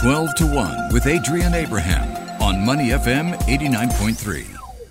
12 to 1 with Adrian Abraham on Money FM 89.3.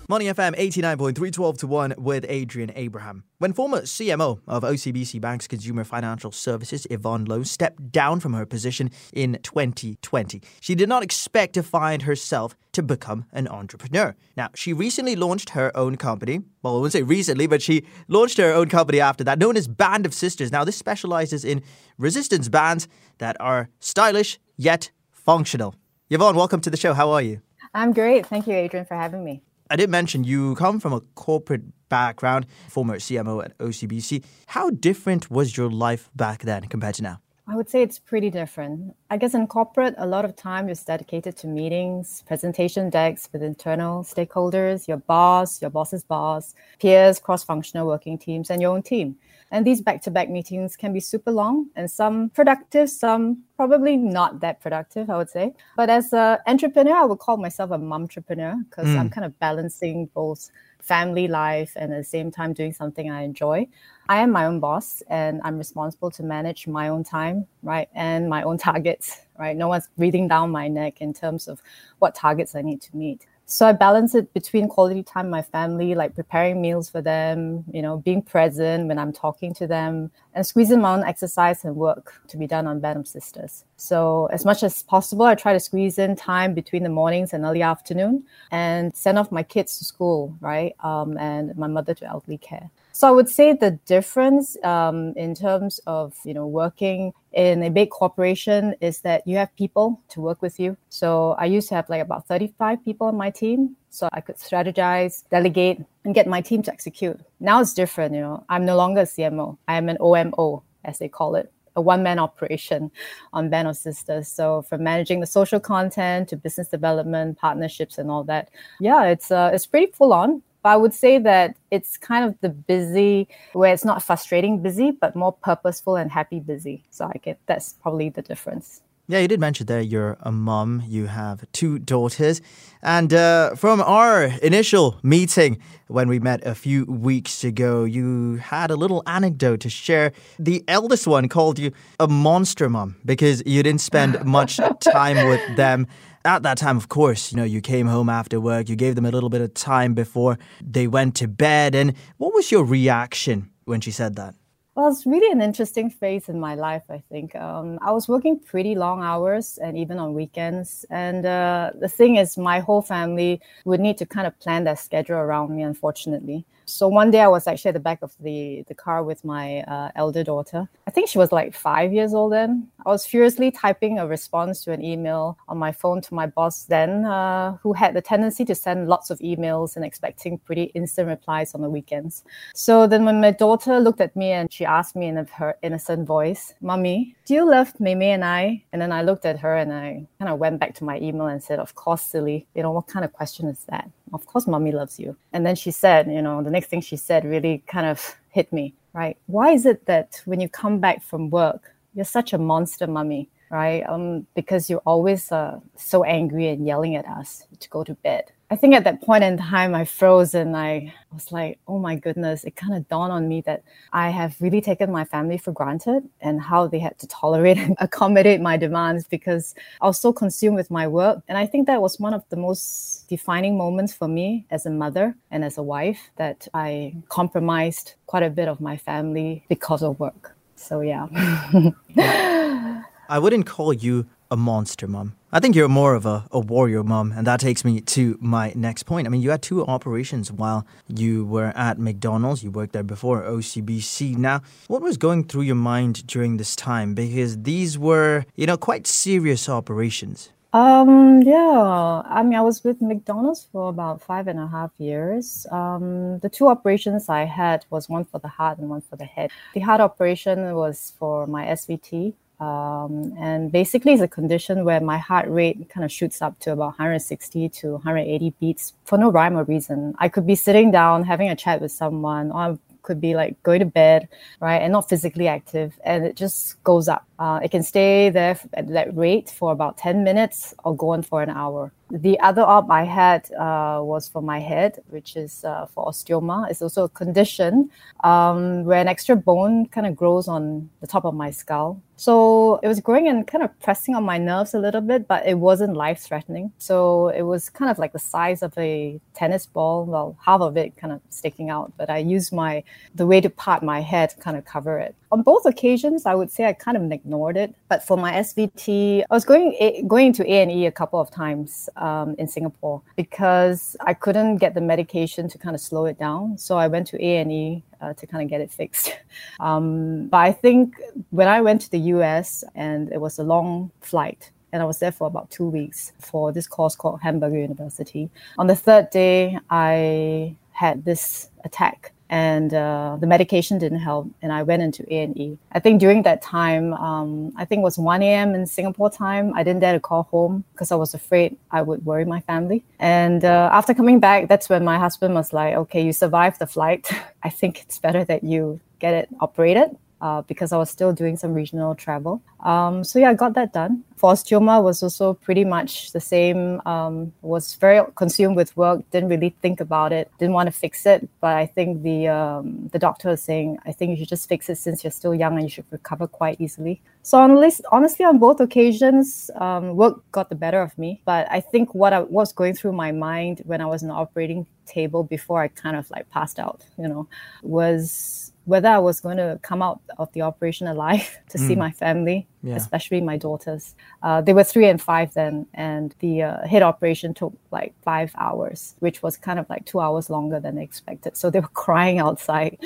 Money FM 89.3, 12 to 1 with Adrian Abraham. When former CMO of OCBC Bank's Consumer Financial Services, Yvonne Loh, stepped down from her position in 2020, she did not expect to find herself to become an entrepreneur. Now, she recently launched her own company. Well, I wouldn't say recently, but she launched her own company after that, known as Band of Sisters. Now, this specializes in resistance bands that are stylish yet functional. Yvonne, welcome to the show. How are you? I'm great. Thank you, Adrian, for having me. I did mention you come from a corporate background, former CMO at OCBC. How different was your life back then compared to now? I would say it's pretty different. I guess in corporate, a lot of time is dedicated to meetings, presentation decks with internal stakeholders, your boss, your boss's boss, peers, cross functional working teams, and your own team. And these back to back meetings can be super long and some productive, some probably not that productive, I would say. But as an entrepreneur, I would call myself a mom entrepreneur because mm. I'm kind of balancing both family life and at the same time doing something I enjoy. I am my own boss and I'm responsible to manage my own time, right? And my own targets, right? No one's breathing down my neck in terms of what targets I need to meet. So I balance it between quality time my family, like preparing meals for them, you know, being present when I'm talking to them, and squeezing my own exercise and work to be done on of Sisters. So as much as possible, I try to squeeze in time between the mornings and early afternoon and send off my kids to school, right? Um, and my mother to elderly care. So I would say the difference um, in terms of you know working in a big corporation is that you have people to work with you. So I used to have like about 35 people on my team. So I could strategize, delegate, and get my team to execute. Now it's different, you know. I'm no longer a CMO. I am an OMO, as they call it a one man operation on Band of Sisters. So from managing the social content to business development, partnerships, and all that. Yeah, it's uh, it's pretty full on. But I would say that it's kind of the busy where it's not frustrating busy, but more purposeful and happy busy. So I get that's probably the difference. Yeah, you did mention there you're a mom, you have two daughters. And uh, from our initial meeting when we met a few weeks ago, you had a little anecdote to share. The eldest one called you a monster mom because you didn't spend much time with them at that time, of course, you know, you came home after work, you gave them a little bit of time before they went to bed. And what was your reaction when she said that? Well, it's really an interesting phase in my life, I think. Um, I was working pretty long hours and even on weekends. And uh, the thing is, my whole family would need to kind of plan their schedule around me, unfortunately. So one day I was actually at the back of the, the car with my uh, elder daughter. I think she was like five years old then. I was furiously typing a response to an email on my phone to my boss then, uh, who had the tendency to send lots of emails and expecting pretty instant replies on the weekends. So then when my daughter looked at me and she asked me in her innocent voice, Mommy, do you love Mimi and I? And then I looked at her and I kind of went back to my email and said, Of course, silly. You know, what kind of question is that? Of course, mommy loves you. And then she said, you know, the next thing she said really kind of hit me, right? Why is it that when you come back from work, you're such a monster mommy, right? Um, because you're always uh, so angry and yelling at us to go to bed. I think at that point in time, I froze and I was like, oh my goodness, it kind of dawned on me that I have really taken my family for granted and how they had to tolerate and accommodate my demands because I was so consumed with my work. And I think that was one of the most defining moments for me as a mother and as a wife that I compromised quite a bit of my family because of work. So, yeah. I wouldn't call you a monster mom. I think you're more of a, a warrior mom, and that takes me to my next point. I mean, you had two operations while you were at McDonald's. You worked there before OCBC. Now, what was going through your mind during this time? Because these were, you know, quite serious operations. Um, yeah, I mean, I was with McDonald's for about five and a half years. Um, the two operations I had was one for the heart and one for the head. The heart operation was for my SVT, um, and basically, it's a condition where my heart rate kind of shoots up to about 160 to 180 beats for no rhyme or reason. I could be sitting down having a chat with someone, or I could be like going to bed, right, and not physically active, and it just goes up. Uh, it can stay there at that rate for about 10 minutes or go on for an hour. The other op I had uh, was for my head, which is uh, for osteoma. It's also a condition um, where an extra bone kind of grows on the top of my skull. So it was growing and kind of pressing on my nerves a little bit, but it wasn't life threatening. So it was kind of like the size of a tennis ball, well, half of it kind of sticking out. But I used my the way to part my head to kind of cover it. On both occasions, I would say I kind of ignored it. But for my SVT, I was going going to A and E a couple of times um, in Singapore because I couldn't get the medication to kind of slow it down. So I went to A and E uh, to kind of get it fixed. Um, but I think when I went to the US and it was a long flight, and I was there for about two weeks for this course called Hamburger University. On the third day, I had this attack and uh, the medication didn't help and i went into a&e i think during that time um, i think it was 1 a.m in singapore time i didn't dare to call home because i was afraid i would worry my family. And uh, after coming back that's when my husband was like okay you survived the flight. I think it's better that you get it operated uh, because I was still doing some regional travel. Um, so yeah, I got that done. For osteoma was also pretty much the same. Um, was very consumed with work. Didn't really think about it. Didn't want to fix it. But I think the um, the doctor was saying, I think you should just fix it since you're still young and you should recover quite easily. So on honestly, on both occasions, um, work got the better of me. But I think what I was going through my mind when I was in the operating table before I kind of like passed out, you know, was whether I was going to come out of the operation alive to mm. see my family, yeah. especially my daughters. Uh, they were three and five then, and the uh, head operation took like five hours, which was kind of like two hours longer than expected. So they were crying outside.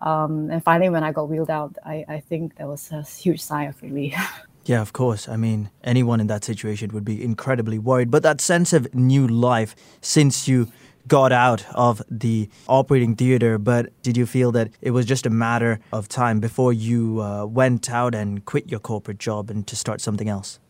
Um, and finally, when I got wheeled out, I, I think there was a huge sigh of relief. Yeah, of course. I mean, anyone in that situation would be incredibly worried. But that sense of new life since you got out of the operating theater, but did you feel that it was just a matter of time before you uh, went out and quit your corporate job and to start something else?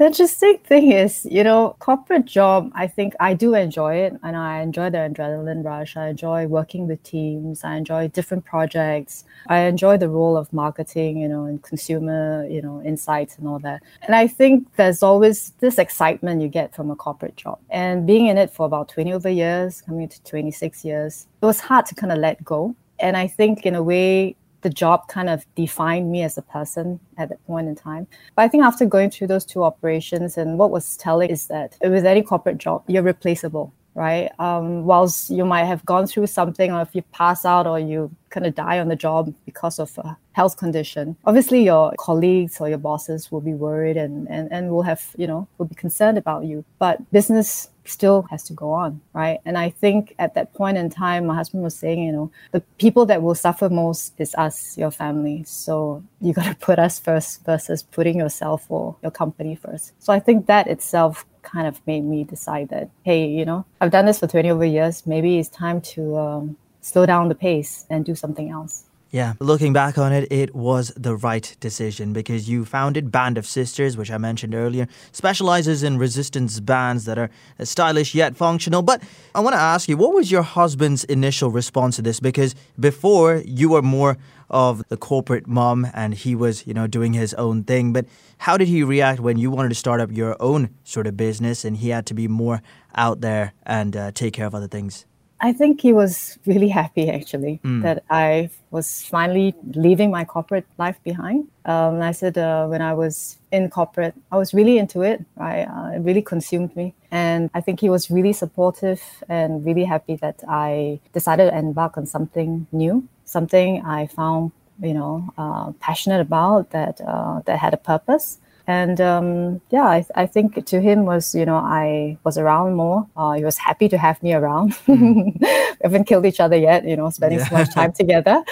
The interesting thing is, you know, corporate job, I think I do enjoy it and I enjoy the adrenaline rush. I enjoy working with teams. I enjoy different projects. I enjoy the role of marketing, you know, and consumer, you know, insights and all that. And I think there's always this excitement you get from a corporate job. And being in it for about 20 over years, coming to 26 years, it was hard to kind of let go. And I think in a way, the job kind of defined me as a person at that point in time. But I think after going through those two operations, and what was telling is that with any corporate job, you're replaceable, right? Um, whilst you might have gone through something, or if you pass out or you kind of die on the job because of a health condition, obviously your colleagues or your bosses will be worried and, and, and will have, you know, will be concerned about you. But business still has to go on, right? And I think at that point in time, my husband was saying, you know, the people that will suffer most is us, your family. So you got to put us first versus putting yourself or your company first. So I think that itself kind of made me decide that, hey, you know, I've done this for 20 over years. Maybe it's time to um, slow down the pace and do something else. Yeah, looking back on it, it was the right decision because you founded Band of Sisters, which I mentioned earlier, specializes in resistance bands that are stylish yet functional. But I want to ask you, what was your husband's initial response to this? Because before you were more of the corporate mom and he was, you know, doing his own thing. But how did he react when you wanted to start up your own sort of business and he had to be more out there and uh, take care of other things? I think he was really happy actually mm. that I was finally leaving my corporate life behind. Um, I said uh, when I was in corporate, I was really into it. Right, uh, it really consumed me, and I think he was really supportive and really happy that I decided to embark on something new, something I found you know uh, passionate about that uh, that had a purpose and um, yeah, I, I, think to him was, you know, I was around more. Uh, he was happy to have me around. Mm. we haven't killed each other yet, you know, spending yeah. so much time together.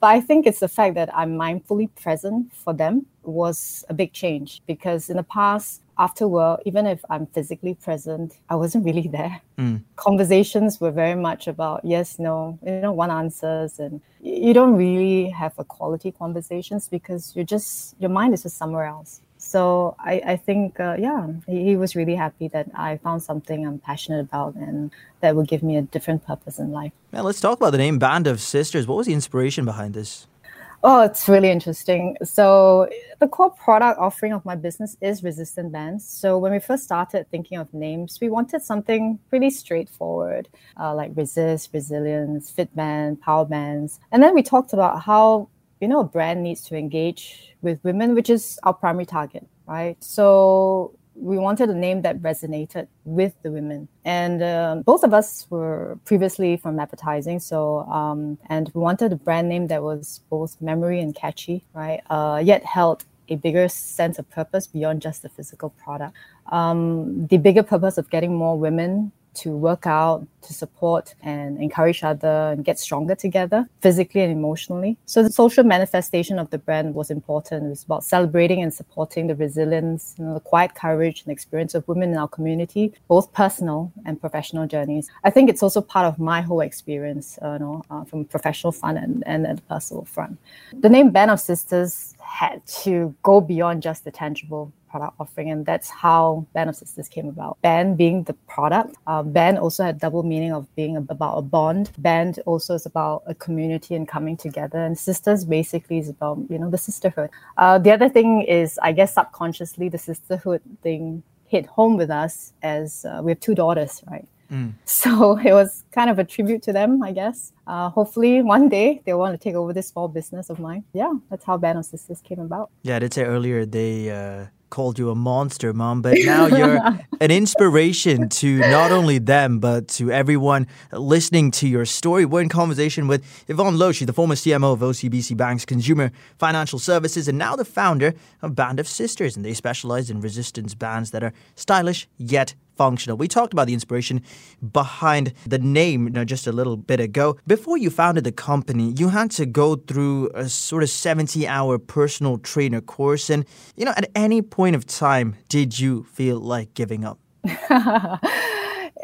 But I think it's the fact that I'm mindfully present for them was a big change because in the past, after work, even if I'm physically present, I wasn't really there. Mm. Conversations were very much about yes, no, you know, one answers, and you don't really have a quality conversations because you're just your mind is just somewhere else so I, I think, uh, yeah, he, he, was really happy that I found something I'm passionate about and that would give me a different purpose in life. Yeah, let's talk about the name Band of Sisters. What was the inspiration behind this? Oh, it's really interesting. So, the core product offering of my business is resistant bands. So, when we first started thinking of names, we wanted something pretty straightforward, uh, like resist, resilience, fit band, power bands. And then we talked about how, you know, a brand needs to engage with women, which is our primary target, right? So, we wanted a name that resonated with the women. And um, both of us were previously from advertising, so um, and we wanted a brand name that was both memory and catchy, right? Uh, yet held a bigger sense of purpose beyond just the physical product. Um, the bigger purpose of getting more women to work out, to support and encourage other and get stronger together physically and emotionally. So the social manifestation of the brand was important. It was about celebrating and supporting the resilience, you know, the quiet courage and experience of women in our community, both personal and professional journeys. I think it's also part of my whole experience, uh, you know, uh, from professional front and, and the personal front. The name Band of Sisters had to go beyond just the tangible product offering, and that's how Band of Sisters came about. Band being the product, uh, band also had double meaning of being about a bond. Band also is about a community and coming together, and sisters basically is about you know the sisterhood. Uh, the other thing is, I guess subconsciously, the sisterhood thing hit home with us as uh, we have two daughters, right? Mm. So it was kind of a tribute to them, I guess. Uh, hopefully, one day they'll want to take over this small business of mine. Yeah, that's how Band of Sisters came about. Yeah, I did say earlier they uh, called you a monster, mom, but now you're an inspiration to not only them, but to everyone listening to your story. We're in conversation with Yvonne Loh. She's the former CMO of OCBC Bank's Consumer Financial Services and now the founder of Band of Sisters. And they specialize in resistance bands that are stylish yet functional. We talked about the inspiration behind the name you know, just a little bit ago. Before you founded the company, you had to go through a sort of 70 hour personal trainer course. And, you know, at any point of time, did you feel like giving up?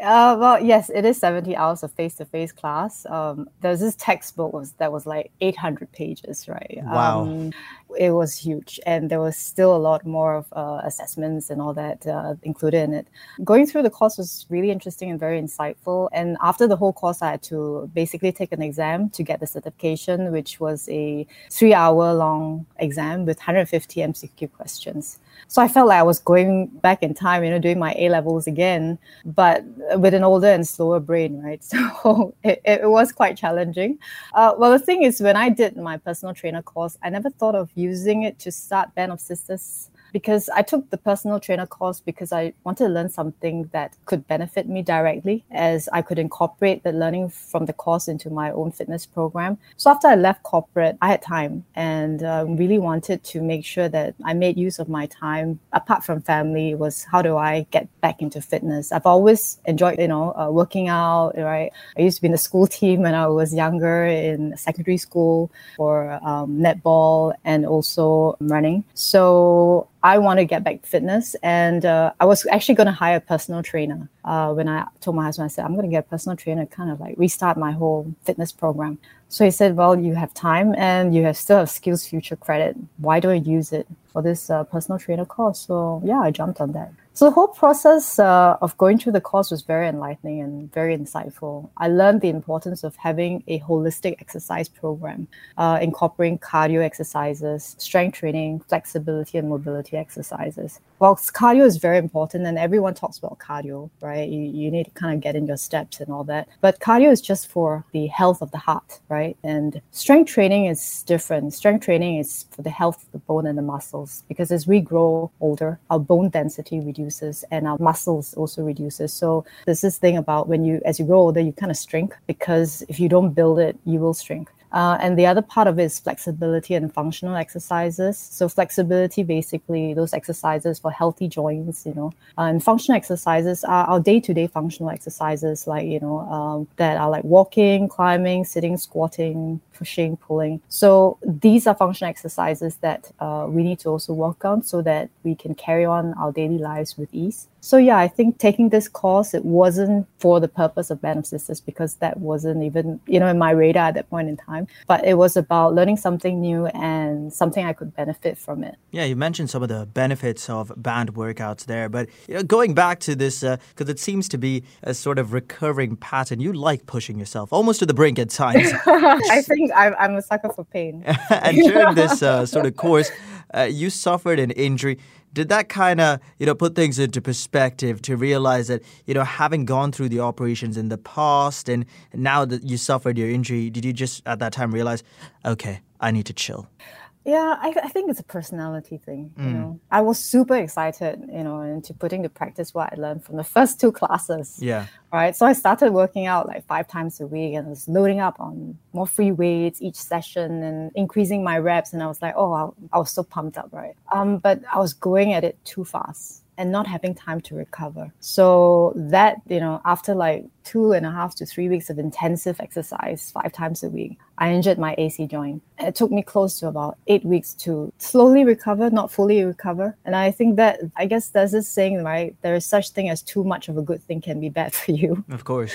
Uh, well, yes, it is 70 hours of face-to-face class. Um, there's this textbook was that was like 800 pages, right? Wow. Um, it was huge, and there was still a lot more of uh, assessments and all that uh, included in it. Going through the course was really interesting and very insightful. And after the whole course, I had to basically take an exam to get the certification, which was a three-hour-long exam with 150 MCQ questions. So I felt like I was going back in time, you know, doing my A levels again, but with an older and slower brain, right? So it, it was quite challenging. Uh, well, the thing is, when I did my personal trainer course, I never thought of using it to start Band of Sisters because I took the personal trainer course because I wanted to learn something that could benefit me directly as I could incorporate the learning from the course into my own fitness program. So after I left corporate, I had time and uh, really wanted to make sure that I made use of my time apart from family was how do I get back into fitness? I've always enjoyed, you know, uh, working out, right? I used to be in the school team when I was younger in secondary school for um, netball and also running. So I want to get back to fitness. And uh, I was actually going to hire a personal trainer. Uh, when I told my husband, I said, I'm going to get a personal trainer, kind of like restart my whole fitness program. So he said, Well, you have time and you have still have SkillsFuture credit. Why don't you use it for this uh, personal trainer course? So yeah, I jumped on that. So the whole process uh, of going through the course was very enlightening and very insightful. I learned the importance of having a holistic exercise program, uh, incorporating cardio exercises, strength training, flexibility, and mobility exercises. Well, cardio is very important, and everyone talks about cardio, right? You, you need to kind of get in your steps and all that. But cardio is just for the health of the heart, right? And strength training is different. Strength training is for the health of the bone and the muscles because as we grow older, our bone density reduces reduces and our muscles also reduces. So there's this thing about when you, as you grow older, you kind of shrink because if you don't build it, you will shrink. Uh, and the other part of it is flexibility and functional exercises. So flexibility, basically, those exercises for healthy joints, you know, uh, and functional exercises are our day-to-day functional exercises, like you know, um, that are like walking, climbing, sitting, squatting, pushing, pulling. So these are functional exercises that uh, we need to also work on so that we can carry on our daily lives with ease. So yeah, I think taking this course, it wasn't for the purpose of Band of Sisters because that wasn't even, you know, in my radar at that point in time. But it was about learning something new and something I could benefit from it. Yeah, you mentioned some of the benefits of band workouts there, but you know, going back to this, because uh, it seems to be a sort of recurring pattern, you like pushing yourself almost to the brink at times. I think think I'm, I'm a sucker for pain. and during this uh, sort of course, uh, you suffered an injury. Did that kind of, you know, put things into perspective to realize that, you know, having gone through the operations in the past and now that you suffered your injury, did you just at that time realize, okay, I need to chill? Yeah, I, I think it's a personality thing. You mm. know, I was super excited, you know, into putting to practice what I learned from the first two classes. Yeah. Right. So I started working out like five times a week and I was loading up on more free weights each session and increasing my reps. And I was like, oh, I, I was so pumped up, right? Um, but I was going at it too fast and not having time to recover. So that, you know, after like two and a half to three weeks of intensive exercise five times a week, I injured my AC joint. It took me close to about eight weeks to slowly recover, not fully recover. And I think that I guess there's this saying, right? There is such thing as too much of a good thing can be bad for you. Of course.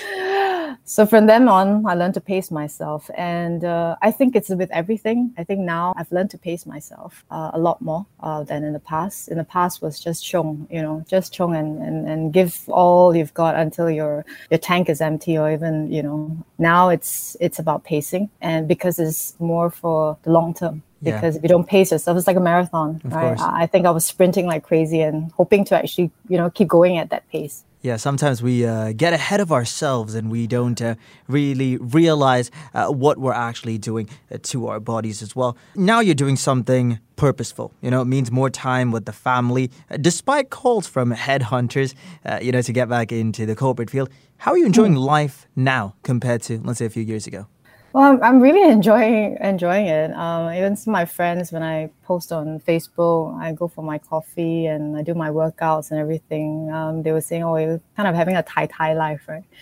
So from then on, I learned to pace myself, and uh, I think it's with everything. I think now I've learned to pace myself uh, a lot more uh, than in the past. In the past was just chong, you know, just chong and, and, and give all you've got until your your tank is empty, or even you know. Now it's it's about pacing, and because it's more for the long term because yeah. if you don't pace yourself, it's like a marathon, of right? Course. I think I was sprinting like crazy and hoping to actually, you know, keep going at that pace. Yeah, sometimes we uh, get ahead of ourselves and we don't uh, really realize uh, what we're actually doing uh, to our bodies as well. Now you're doing something purposeful. You know, it means more time with the family, uh, despite calls from headhunters, uh, you know, to get back into the corporate field. How are you enjoying mm. life now compared to, let's say, a few years ago? Well, I'm, I'm really enjoying enjoying it. Um, even some of my friends, when I post on Facebook, I go for my coffee and I do my workouts and everything. Um, they were saying, "Oh, you're kind of having a Tai Tai life, right?"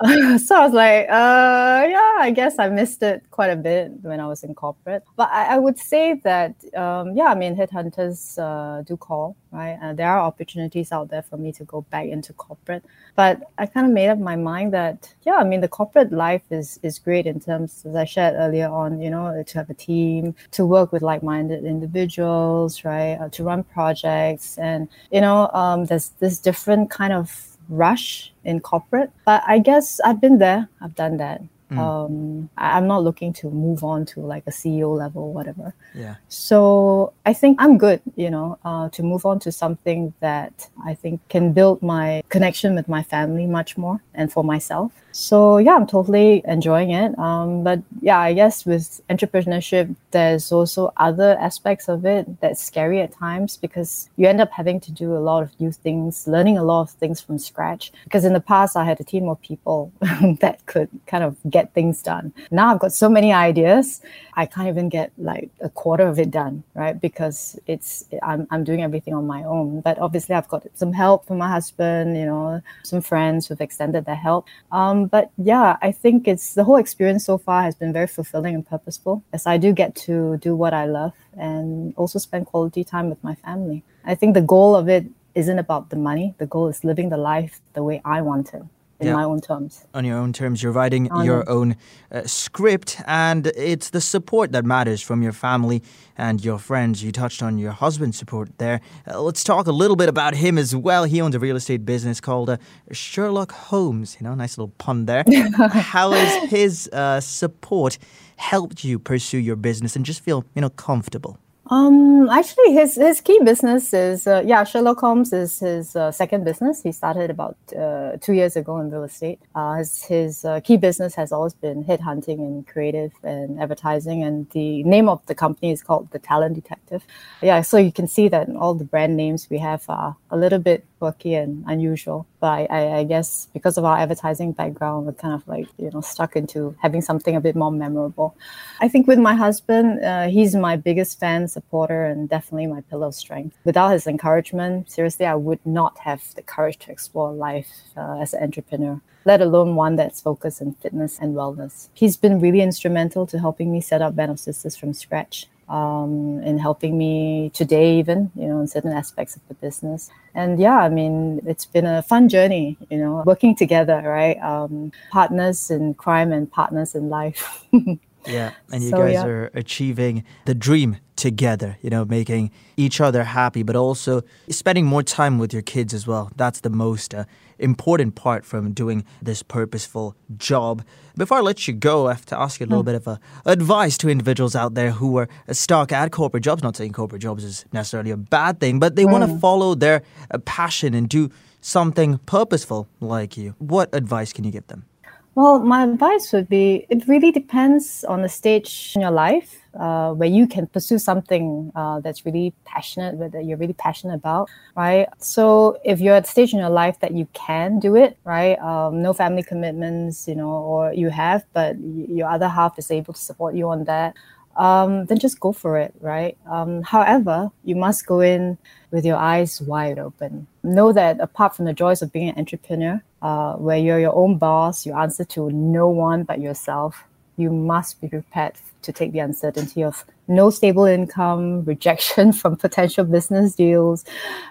so I was like, uh, "Yeah, I guess I missed it quite a bit when I was in corporate." But I, I would say that, um, yeah, I mean, headhunters uh, do call, right? Uh, there are opportunities out there for me to go back into corporate. But I kind of made up my mind that, yeah, I mean, the corporate life is is great in terms, as I shared earlier on, you know, to have a team, to work with like-minded individuals, right? Uh, to run projects, and you know, um, there's this different kind of rush in corporate. But I guess I've been there. I've done that. Mm. Um, I, am not looking to move on to like a CEO level, whatever. Yeah. So I think I'm good, you know, uh, to move on to something that I think can build my connection with my family much more and for myself. So yeah, I'm totally enjoying it. Um, but yeah, I guess with entrepreneurship, there's also other aspects of it that's scary at times because you end up having to do a lot of new things, learning a lot of things from scratch. Because in the past, I had a team of people that could kind of get things done. Now I've got so many ideas, I can't even get like a quarter of it done, right? Because it's I'm I'm doing everything on my own. But obviously, I've got some help from my husband, you know, some friends who've extended their help. Um, um, but yeah, I think it's the whole experience so far has been very fulfilling and purposeful as I do get to do what I love and also spend quality time with my family. I think the goal of it isn't about the money. The goal is living the life the way I want it in yeah. my own terms. On your own terms, you're writing on your own uh, script, and it's the support that matters from your family and your friends. You touched on your husband's support there. Uh, let's talk a little bit about him as well. He owns a real estate business called uh, Sherlock Holmes. You know, nice little pun there. How has his uh, support helped you pursue your business and just feel, you know, comfortable? Um, actually, his his key business is uh, yeah, Sherlock Holmes is his uh, second business. He started about uh, two years ago in real estate. Uh, his his uh, key business has always been headhunting and creative and advertising, and the name of the company is called the Talent Detective. Yeah, so you can see that all the brand names we have are a little bit quirky and unusual. But I, I, guess because of our advertising background, we're kind of like, you know, stuck into having something a bit more memorable. I think with my husband, uh, he's my biggest fan, supporter, and definitely my pillar of strength. Without his encouragement, seriously, I would not have the courage to explore life uh, as an entrepreneur let alone one that's focused on fitness and wellness. He's been really instrumental to helping me set up Band of Sisters from scratch um, in helping me today, even, you know, in certain aspects of the business. And yeah, I mean, it's been a fun journey, you know, working together, right? Um, partners in crime and partners in life. yeah, and you so, guys yeah. are achieving the dream together, you know, making each other happy, but also spending more time with your kids as well. That's the most uh, important part from doing this purposeful job. Before I let you go, I have to ask you a little mm. bit of uh, advice to individuals out there who are stuck at corporate jobs. Not saying corporate jobs is necessarily a bad thing, but they mm. want to follow their uh, passion and do something purposeful like you. What advice can you give them? Well, my advice would be it really depends on the stage in your life uh, where you can pursue something uh, that's really passionate, that you're really passionate about, right? So if you're at a stage in your life that you can do it, right? Um, no family commitments, you know, or you have, but your other half is able to support you on that um, then just go for it, right? Um, however, you must go in with your eyes wide open. Know that apart from the joys of being an entrepreneur, uh, where you're your own boss, you answer to no one but yourself, you must be prepared to take the uncertainty of no stable income, rejection from potential business deals,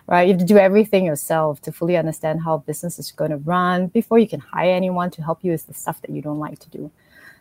right? You have to do everything yourself to fully understand how business is going to run before you can hire anyone to help you with the stuff that you don't like to do.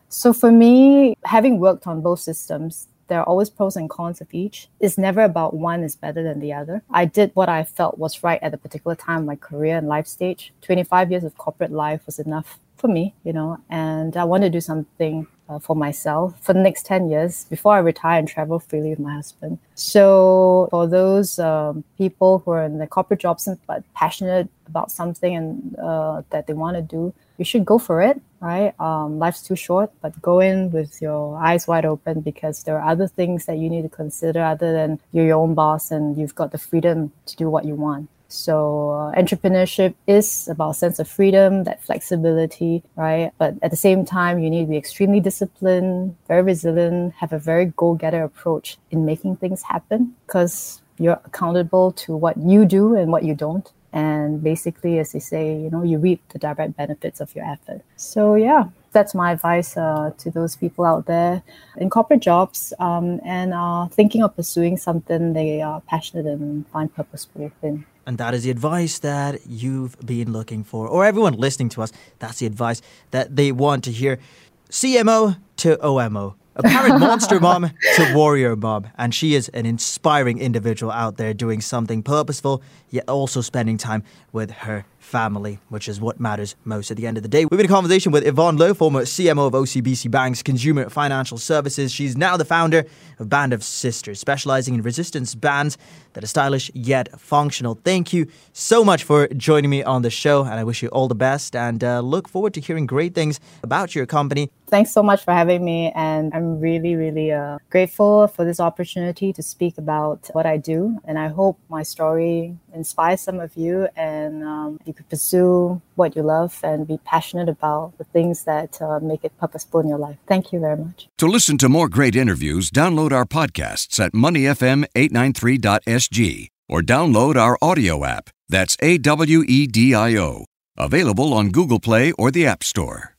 So for me, having worked on both systems, there are always pros and cons of each. It's never about one is better than the other. I did what I felt was right at a particular time in my career and life stage. 25 years of corporate life was enough for me, you know, and I want to do something uh, for myself for the next 10 years before I retire and travel freely with my husband. So, for those um, people who are in the corporate jobs but passionate about something and uh, that they want to do, you should go for it, right? Um, life's too short, but go in with your eyes wide open because there are other things that you need to consider other than you're your own boss and you've got the freedom to do what you want. So uh, entrepreneurship is about sense of freedom, that flexibility, right? But at the same time, you need to be extremely disciplined, very resilient, have a very go-getter approach in making things happen because you're accountable to what you do and what you don't. And basically, as they say, you know, you reap the direct benefits of your effort. So yeah, that's my advice uh, to those people out there in corporate jobs um, and are thinking of pursuing something they are passionate and find purposeful within. And that is the advice that you've been looking for, or everyone listening to us, that's the advice that they want to hear. CMO to OMO. A parent monster mom to warrior mom. And she is an inspiring individual out there doing something purposeful, yet also spending time with her family, which is what matters most at the end of the day. We've been in conversation with Yvonne Loh, former CMO of OCBC Bank's Consumer Financial Services. She's now the founder of Band of Sisters, specializing in resistance bands that are stylish yet functional. Thank you so much for joining me on the show, and I wish you all the best and uh, look forward to hearing great things about your company. Thanks so much for having me, and I'm really, really uh, grateful for this opportunity to speak about what I do. And I hope my story inspires some of you and um, you pursue what you love and be passionate about the things that uh, make it purposeful in your life. Thank you very much. To listen to more great interviews, download our podcasts at moneyfm893.sg or download our audio app. That's A W E D I O. Available on Google Play or the App Store.